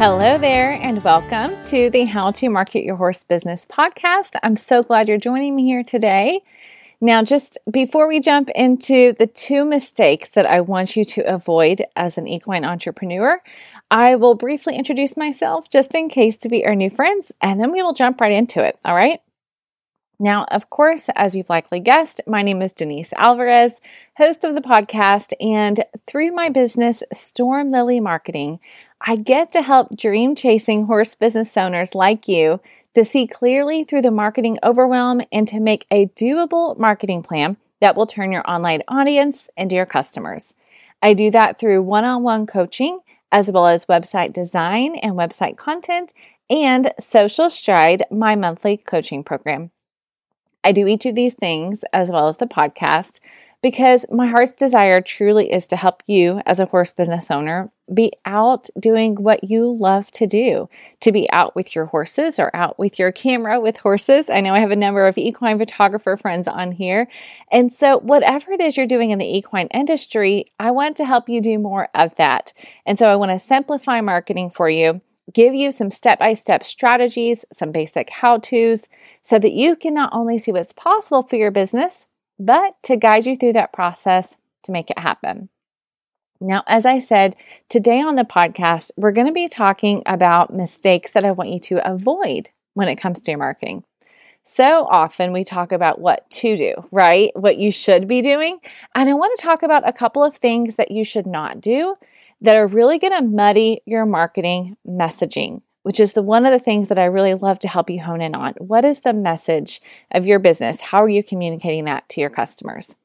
Hello there, and welcome to the How to Market Your Horse Business podcast. I'm so glad you're joining me here today. Now, just before we jump into the two mistakes that I want you to avoid as an equine entrepreneur, I will briefly introduce myself just in case to be our new friends, and then we will jump right into it. All right. Now, of course, as you've likely guessed, my name is Denise Alvarez, host of the podcast, and through my business, Storm Lily Marketing, I get to help dream chasing horse business owners like you to see clearly through the marketing overwhelm and to make a doable marketing plan that will turn your online audience into your customers. I do that through one on one coaching, as well as website design and website content, and Social Stride, my monthly coaching program. I do each of these things, as well as the podcast, because my heart's desire truly is to help you as a horse business owner be out doing what you love to do, to be out with your horses or out with your camera with horses. I know I have a number of equine photographer friends on here. And so, whatever it is you're doing in the equine industry, I want to help you do more of that. And so, I want to simplify marketing for you give you some step by step strategies, some basic how to's, so that you can not only see what's possible for your business, but to guide you through that process to make it happen. Now, as I said, today on the podcast, we're going to be talking about mistakes that I want you to avoid when it comes to your marketing. So often we talk about what to do, right? What you should be doing. And I want to talk about a couple of things that you should not do that are really going to muddy your marketing messaging, which is the one of the things that I really love to help you hone in on. What is the message of your business? How are you communicating that to your customers?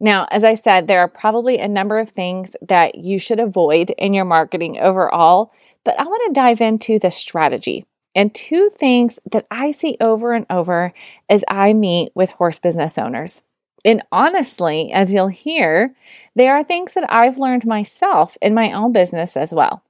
Now, as I said, there are probably a number of things that you should avoid in your marketing overall, but I want to dive into the strategy and two things that I see over and over as I meet with horse business owners. And honestly, as you'll hear, there are things that I've learned myself in my own business as well.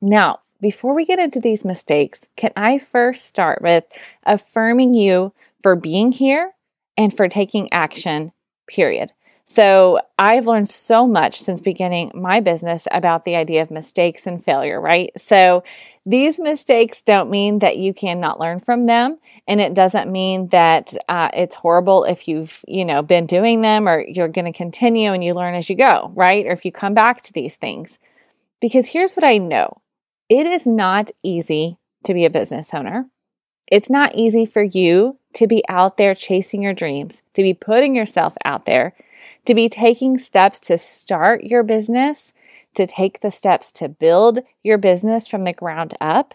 Now, before we get into these mistakes, can I first start with affirming you for being here and for taking action, period. So I've learned so much since beginning my business about the idea of mistakes and failure, right? So these mistakes don't mean that you cannot learn from them, and it doesn't mean that uh, it's horrible if you've you know been doing them or you're going to continue and you learn as you go, right? Or if you come back to these things, because here's what I know: it is not easy to be a business owner. It's not easy for you to be out there chasing your dreams, to be putting yourself out there to be taking steps to start your business, to take the steps to build your business from the ground up.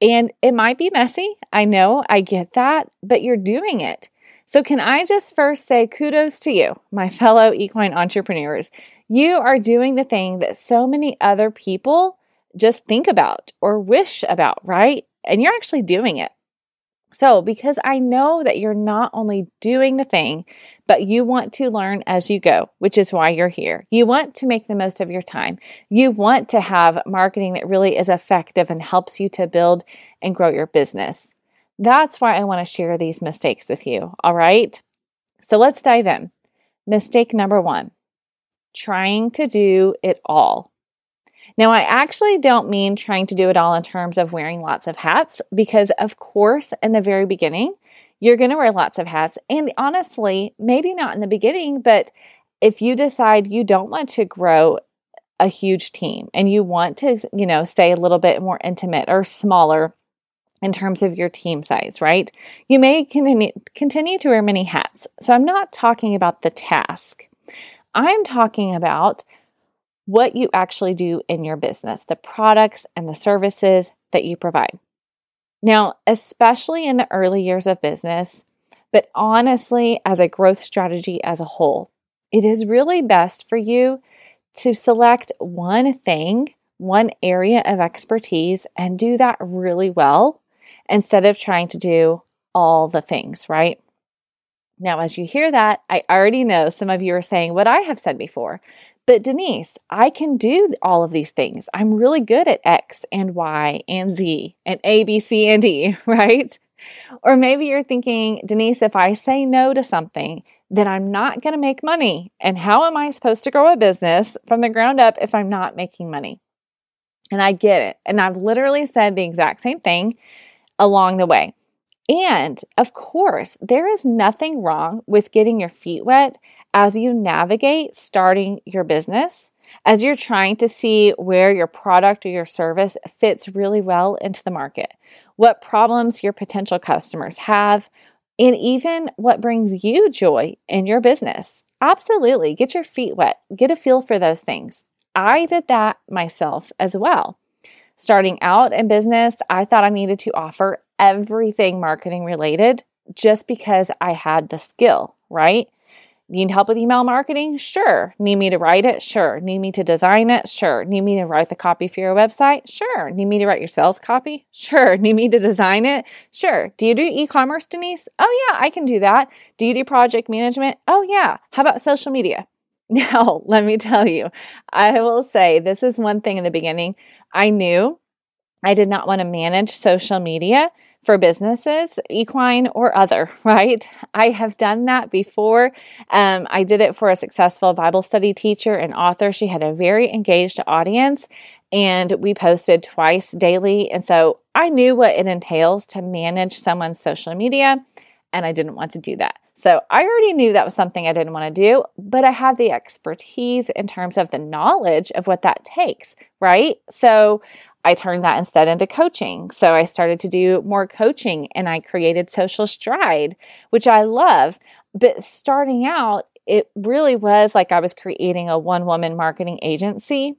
And it might be messy. I know, I get that, but you're doing it. So, can I just first say kudos to you, my fellow equine entrepreneurs? You are doing the thing that so many other people just think about or wish about, right? And you're actually doing it. So, because I know that you're not only doing the thing, but you want to learn as you go, which is why you're here. You want to make the most of your time. You want to have marketing that really is effective and helps you to build and grow your business. That's why I want to share these mistakes with you. All right. So, let's dive in. Mistake number one trying to do it all. Now, I actually don't mean trying to do it all in terms of wearing lots of hats, because, of course, in the very beginning, you're going to wear lots of hats. And honestly, maybe not in the beginning, but if you decide you don't want to grow a huge team and you want to, you know, stay a little bit more intimate or smaller in terms of your team size, right? You may continue, continue to wear many hats. So I'm not talking about the task. I'm talking about what you actually do in your business, the products and the services that you provide. Now, especially in the early years of business, but honestly, as a growth strategy as a whole, it is really best for you to select one thing, one area of expertise, and do that really well instead of trying to do all the things, right? Now, as you hear that, I already know some of you are saying what I have said before but Denise, I can do all of these things. I'm really good at X and Y and Z and A, B, C, and D, right? Or maybe you're thinking, Denise, if I say no to something, then I'm not going to make money. And how am I supposed to grow a business from the ground up if I'm not making money? And I get it. And I've literally said the exact same thing along the way. And of course, there is nothing wrong with getting your feet wet as you navigate starting your business, as you're trying to see where your product or your service fits really well into the market, what problems your potential customers have, and even what brings you joy in your business. Absolutely, get your feet wet, get a feel for those things. I did that myself as well. Starting out in business, I thought I needed to offer everything marketing related just because I had the skill, right? Need help with email marketing? Sure. Need me to write it? Sure. Need me to design it? Sure. Need me to write the copy for your website? Sure. Need me to write your sales copy? Sure. Need me to design it? Sure. Do you do e commerce, Denise? Oh, yeah, I can do that. Do you do project management? Oh, yeah. How about social media? Now, let me tell you, I will say this is one thing in the beginning. I knew I did not want to manage social media for businesses, equine or other, right? I have done that before. Um, I did it for a successful Bible study teacher and author. She had a very engaged audience, and we posted twice daily. And so I knew what it entails to manage someone's social media, and I didn't want to do that. So I already knew that was something I didn't want to do, but I have the expertise in terms of the knowledge of what that takes, right? So I turned that instead into coaching. So I started to do more coaching and I created Social Stride, which I love. But starting out, it really was like I was creating a one woman marketing agency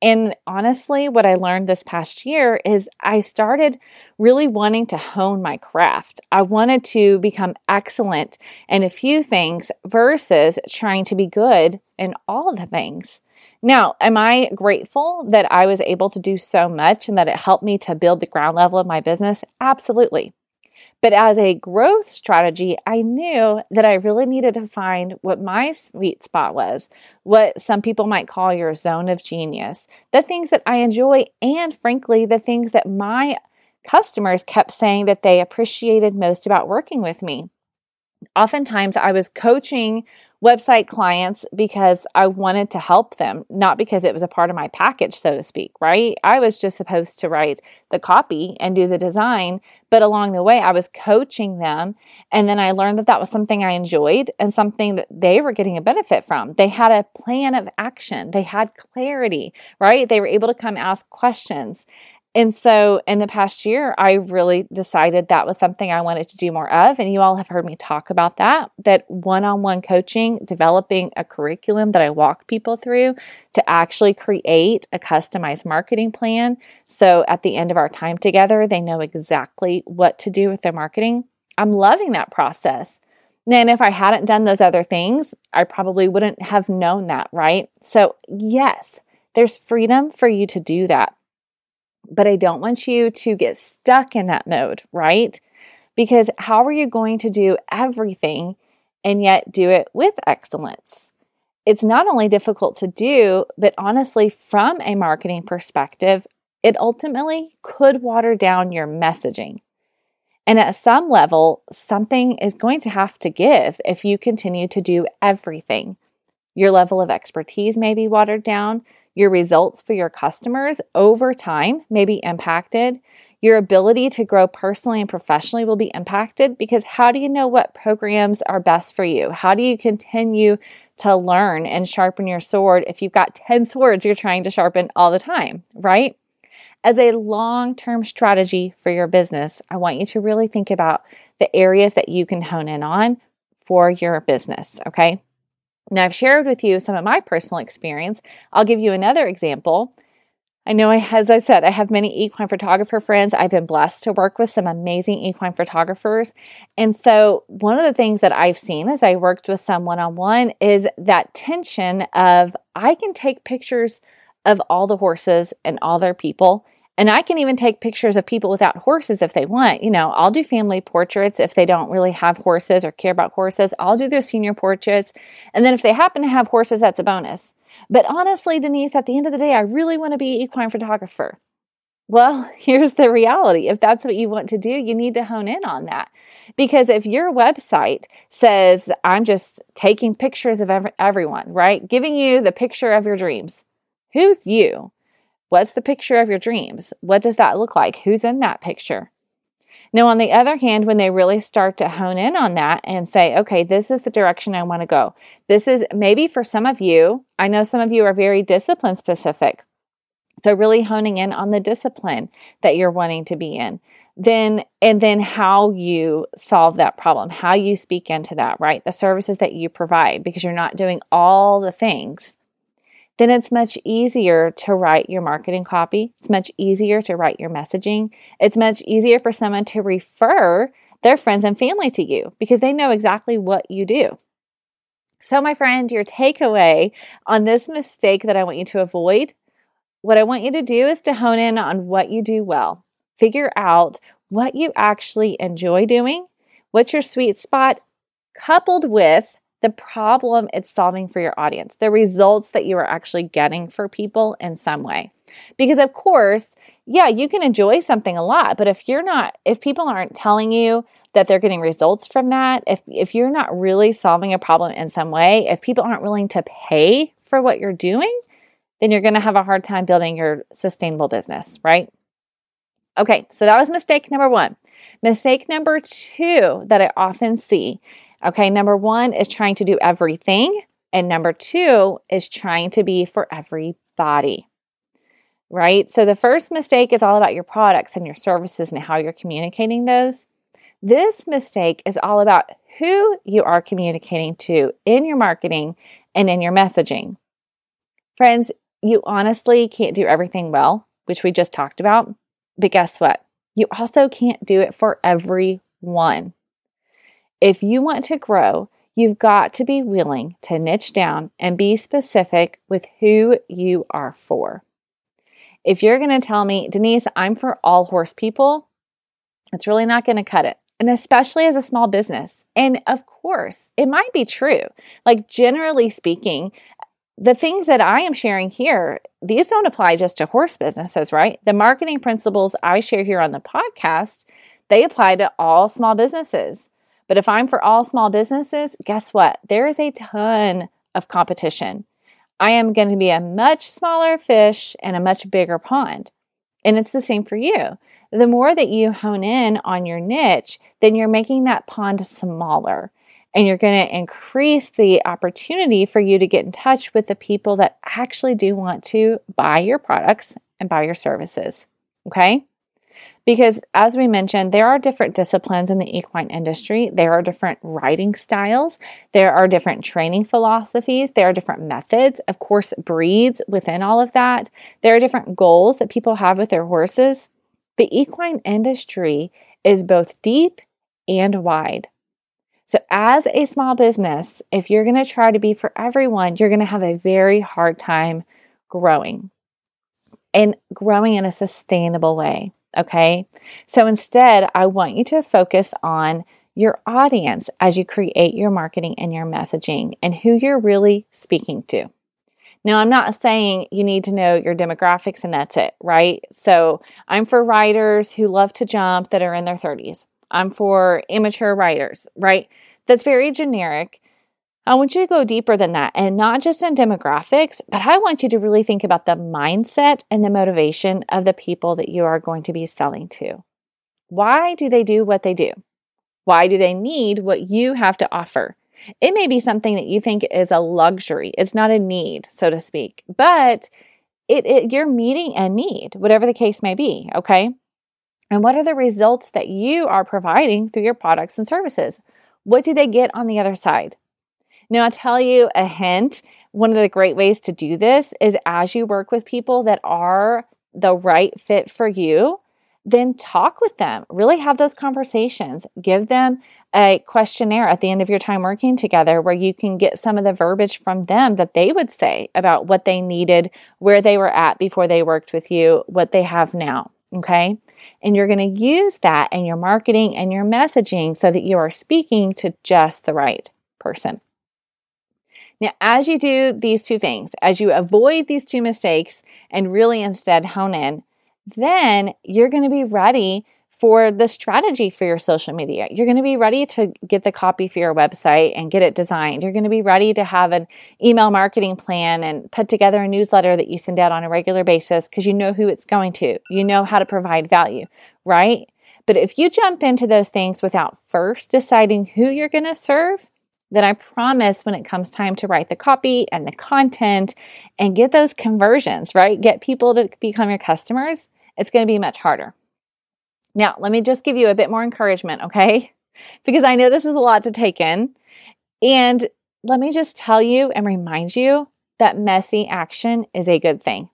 and honestly, what I learned this past year is I started really wanting to hone my craft. I wanted to become excellent in a few things versus trying to be good in all the things. Now, am I grateful that I was able to do so much and that it helped me to build the ground level of my business? Absolutely. But as a growth strategy, I knew that I really needed to find what my sweet spot was, what some people might call your zone of genius, the things that I enjoy, and frankly, the things that my customers kept saying that they appreciated most about working with me. Oftentimes, I was coaching website clients because I wanted to help them, not because it was a part of my package, so to speak, right? I was just supposed to write the copy and do the design, but along the way, I was coaching them. And then I learned that that was something I enjoyed and something that they were getting a benefit from. They had a plan of action, they had clarity, right? They were able to come ask questions. And so in the past year, I really decided that was something I wanted to do more of. And you all have heard me talk about that that one on one coaching, developing a curriculum that I walk people through to actually create a customized marketing plan. So at the end of our time together, they know exactly what to do with their marketing. I'm loving that process. And if I hadn't done those other things, I probably wouldn't have known that, right? So, yes, there's freedom for you to do that. But I don't want you to get stuck in that mode, right? Because how are you going to do everything and yet do it with excellence? It's not only difficult to do, but honestly, from a marketing perspective, it ultimately could water down your messaging. And at some level, something is going to have to give if you continue to do everything. Your level of expertise may be watered down. Your results for your customers over time may be impacted. Your ability to grow personally and professionally will be impacted because how do you know what programs are best for you? How do you continue to learn and sharpen your sword if you've got 10 swords you're trying to sharpen all the time, right? As a long term strategy for your business, I want you to really think about the areas that you can hone in on for your business, okay? Now, I've shared with you some of my personal experience. I'll give you another example. I know, I, as I said, I have many equine photographer friends. I've been blessed to work with some amazing equine photographers. And so, one of the things that I've seen as I worked with some one on one is that tension of I can take pictures of all the horses and all their people and I can even take pictures of people without horses if they want. You know, I'll do family portraits if they don't really have horses or care about horses. I'll do their senior portraits. And then if they happen to have horses, that's a bonus. But honestly, Denise, at the end of the day, I really want to be an equine photographer. Well, here's the reality. If that's what you want to do, you need to hone in on that. Because if your website says, I'm just taking pictures of every, everyone, right? Giving you the picture of your dreams, who's you? What's the picture of your dreams? What does that look like? Who's in that picture? Now, on the other hand, when they really start to hone in on that and say, okay, this is the direction I want to go, this is maybe for some of you, I know some of you are very discipline specific. So, really honing in on the discipline that you're wanting to be in then and then how you solve that problem how you speak into that right the services that you provide because you're not doing all the things then it's much easier to write your marketing copy. It's much easier to write your messaging. It's much easier for someone to refer their friends and family to you because they know exactly what you do. So my friend your takeaway on this mistake that i want you to avoid what i want you to do is to hone in on what you do well. Figure out what you actually enjoy doing, what's your sweet spot, coupled with the problem it's solving for your audience, the results that you are actually getting for people in some way. Because, of course, yeah, you can enjoy something a lot, but if you're not, if people aren't telling you that they're getting results from that, if, if you're not really solving a problem in some way, if people aren't willing to pay for what you're doing, then you're going to have a hard time building your sustainable business, right? Okay, so that was mistake number one. Mistake number two that I often see. Okay, number one is trying to do everything, and number two is trying to be for everybody. Right? So the first mistake is all about your products and your services and how you're communicating those. This mistake is all about who you are communicating to in your marketing and in your messaging. Friends, you honestly can't do everything well, which we just talked about. But guess what? You also can't do it for everyone. If you want to grow, you've got to be willing to niche down and be specific with who you are for. If you're going to tell me, Denise, I'm for all horse people, it's really not going to cut it. And especially as a small business. And of course, it might be true. Like, generally speaking, the things that I am sharing here, these don't apply just to horse businesses, right? The marketing principles I share here on the podcast, they apply to all small businesses. But if I'm for all small businesses, guess what? There is a ton of competition. I am going to be a much smaller fish in a much bigger pond. And it's the same for you. The more that you hone in on your niche, then you're making that pond smaller and you're going to increase the opportunity for you to get in touch with the people that actually do want to buy your products and buy your services. Okay? Because as we mentioned, there are different disciplines in the equine industry. There are different riding styles. There are different training philosophies. There are different methods, of course, breeds within all of that. There are different goals that people have with their horses. The equine industry is both deep and wide. So, as a small business, if you're going to try to be for everyone, you're going to have a very hard time growing and growing in a sustainable way. Okay. So, instead, I want you to focus on your audience as you create your marketing and your messaging and who you're really speaking to. Now, I'm not saying you need to know your demographics and that's it, right? So, I'm for riders who love to jump that are in their 30s. I'm for immature riders, right? That's very generic. I want you to go deeper than that and not just in demographics, but I want you to really think about the mindset and the motivation of the people that you are going to be selling to. Why do they do what they do? Why do they need what you have to offer? It may be something that you think is a luxury. It's not a need, so to speak, but it, it you're meeting a need, whatever the case may be, okay? And what are the results that you are providing through your products and services? What do they get on the other side? Now, I'll tell you a hint. One of the great ways to do this is as you work with people that are the right fit for you, then talk with them. Really have those conversations. Give them a questionnaire at the end of your time working together where you can get some of the verbiage from them that they would say about what they needed, where they were at before they worked with you, what they have now. Okay. And you're going to use that in your marketing and your messaging so that you are speaking to just the right person. Now, as you do these two things, as you avoid these two mistakes and really instead hone in, then you're going to be ready for the strategy for your social media. You're going to be ready to get the copy for your website and get it designed. You're going to be ready to have an email marketing plan and put together a newsletter that you send out on a regular basis because you know who it's going to. You know how to provide value, right? But if you jump into those things without first deciding who you're going to serve, then I promise when it comes time to write the copy and the content and get those conversions, right? Get people to become your customers, it's going to be much harder. Now, let me just give you a bit more encouragement, okay? Because I know this is a lot to take in. And let me just tell you and remind you that messy action is a good thing.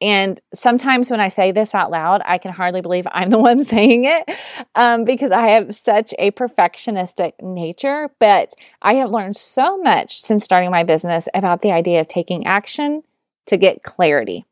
And sometimes when I say this out loud, I can hardly believe I'm the one saying it um, because I have such a perfectionistic nature. But I have learned so much since starting my business about the idea of taking action to get clarity.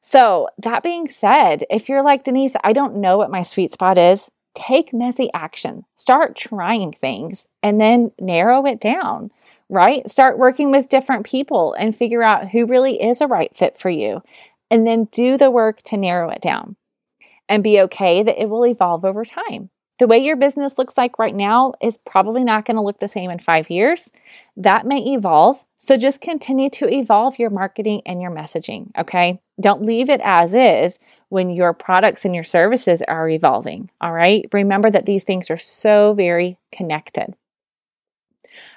So, that being said, if you're like Denise, I don't know what my sweet spot is, take messy action. Start trying things and then narrow it down, right? Start working with different people and figure out who really is a right fit for you and then do the work to narrow it down and be okay that it will evolve over time. The way your business looks like right now is probably not going to look the same in five years. That may evolve. So just continue to evolve your marketing and your messaging, okay? Don't leave it as is when your products and your services are evolving, all right? Remember that these things are so very connected.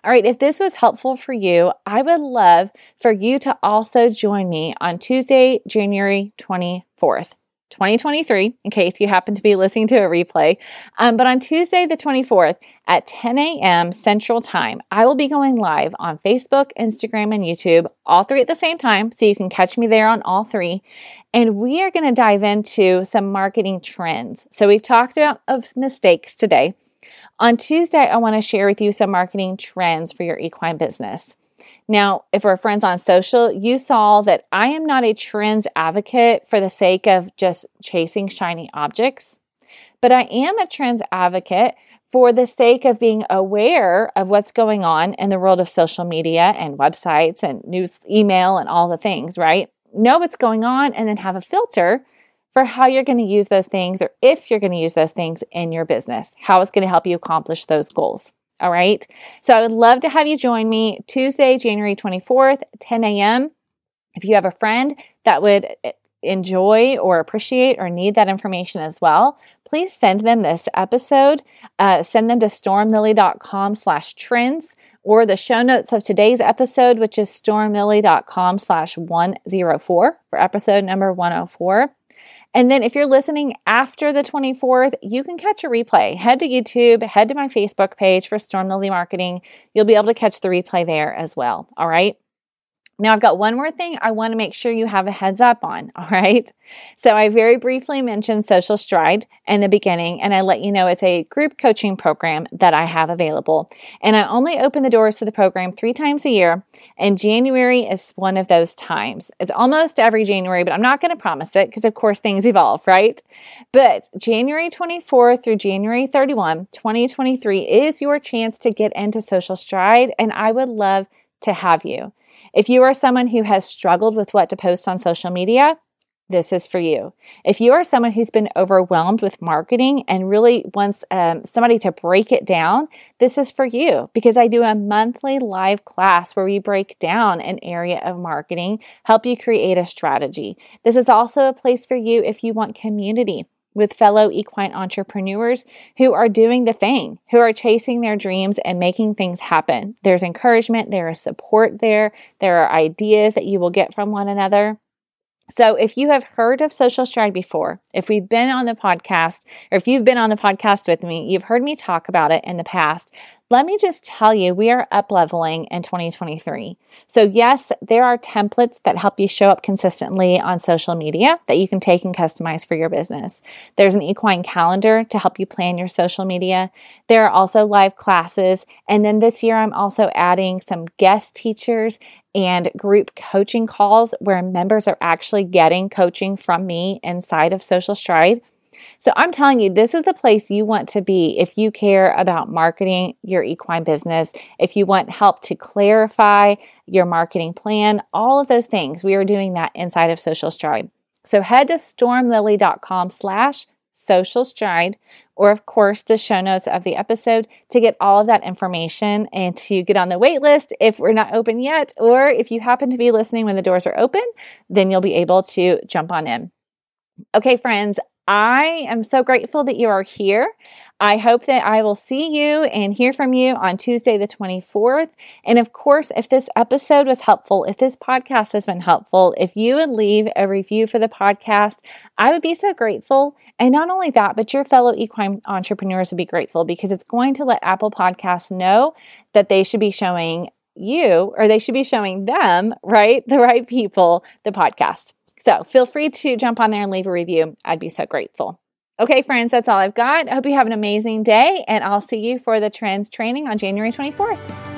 All right, if this was helpful for you, I would love for you to also join me on Tuesday, January 24th. 2023, in case you happen to be listening to a replay. Um, but on Tuesday, the 24th at 10 a.m. Central Time, I will be going live on Facebook, Instagram, and YouTube, all three at the same time. So you can catch me there on all three. And we are going to dive into some marketing trends. So we've talked about of mistakes today. On Tuesday, I want to share with you some marketing trends for your equine business. Now, if we're friends on social, you saw that I am not a trends advocate for the sake of just chasing shiny objects, but I am a trends advocate for the sake of being aware of what's going on in the world of social media and websites and news, email, and all the things, right? Know what's going on and then have a filter for how you're going to use those things or if you're going to use those things in your business, how it's going to help you accomplish those goals. All right. So I would love to have you join me Tuesday, January 24th, 10 a.m. If you have a friend that would eh, enjoy or appreciate or need that information as well, please send them this episode. Uh, send them to stormlily.com slash trends or the show notes of today's episode, which is stormlily.com slash 104 for episode number 104. And then if you're listening after the 24th, you can catch a replay. Head to YouTube, head to my Facebook page for Storm Lily Marketing. You'll be able to catch the replay there as well. All right. Now, I've got one more thing I want to make sure you have a heads up on. All right. So, I very briefly mentioned Social Stride in the beginning, and I let you know it's a group coaching program that I have available. And I only open the doors to the program three times a year, and January is one of those times. It's almost every January, but I'm not going to promise it because, of course, things evolve, right? But January 24 through January 31, 2023 is your chance to get into Social Stride, and I would love to have you. If you are someone who has struggled with what to post on social media, this is for you. If you are someone who's been overwhelmed with marketing and really wants um, somebody to break it down, this is for you because I do a monthly live class where we break down an area of marketing, help you create a strategy. This is also a place for you if you want community with fellow equine entrepreneurs who are doing the thing, who are chasing their dreams and making things happen. There's encouragement, there is support there, there are ideas that you will get from one another. So, if you have heard of Social Stride before, if we've been on the podcast, or if you've been on the podcast with me, you've heard me talk about it in the past, let me just tell you, we are up leveling in 2023. So, yes, there are templates that help you show up consistently on social media that you can take and customize for your business. There's an equine calendar to help you plan your social media. There are also live classes. And then this year, I'm also adding some guest teachers and group coaching calls where members are actually getting coaching from me inside of Social Stride. So I'm telling you, this is the place you want to be if you care about marketing your equine business, if you want help to clarify your marketing plan, all of those things. We are doing that inside of Social Stride. So head to stormlily.com slash social stride, or of course the show notes of the episode to get all of that information and to get on the wait list if we're not open yet, or if you happen to be listening when the doors are open, then you'll be able to jump on in. Okay, friends, I am so grateful that you are here. I hope that I will see you and hear from you on Tuesday, the 24th. And of course, if this episode was helpful, if this podcast has been helpful, if you would leave a review for the podcast, I would be so grateful. And not only that, but your fellow equine entrepreneurs would be grateful because it's going to let Apple Podcasts know that they should be showing you or they should be showing them, right? The right people, the podcast. So feel free to jump on there and leave a review. I'd be so grateful. Okay, friends, that's all I've got. I hope you have an amazing day, and I'll see you for the trends training on January 24th.